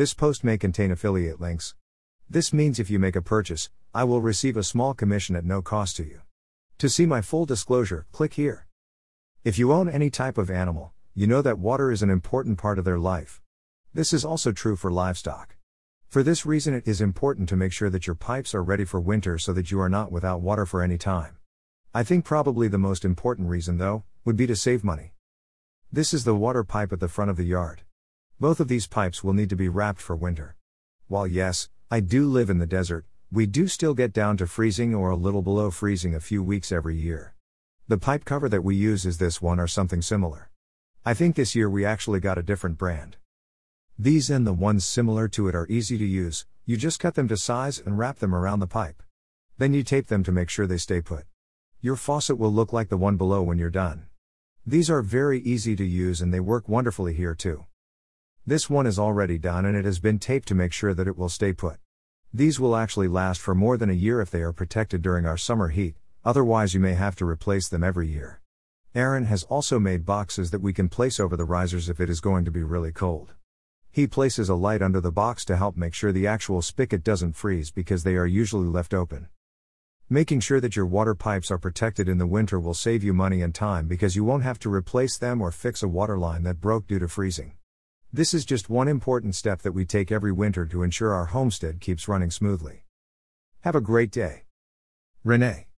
This post may contain affiliate links. This means if you make a purchase, I will receive a small commission at no cost to you. To see my full disclosure, click here. If you own any type of animal, you know that water is an important part of their life. This is also true for livestock. For this reason, it is important to make sure that your pipes are ready for winter so that you are not without water for any time. I think probably the most important reason, though, would be to save money. This is the water pipe at the front of the yard. Both of these pipes will need to be wrapped for winter. While yes, I do live in the desert, we do still get down to freezing or a little below freezing a few weeks every year. The pipe cover that we use is this one or something similar. I think this year we actually got a different brand. These and the ones similar to it are easy to use, you just cut them to size and wrap them around the pipe. Then you tape them to make sure they stay put. Your faucet will look like the one below when you're done. These are very easy to use and they work wonderfully here too. This one is already done and it has been taped to make sure that it will stay put. These will actually last for more than a year if they are protected during our summer heat, otherwise, you may have to replace them every year. Aaron has also made boxes that we can place over the risers if it is going to be really cold. He places a light under the box to help make sure the actual spigot doesn't freeze because they are usually left open. Making sure that your water pipes are protected in the winter will save you money and time because you won't have to replace them or fix a water line that broke due to freezing. This is just one important step that we take every winter to ensure our homestead keeps running smoothly. Have a great day. Renee.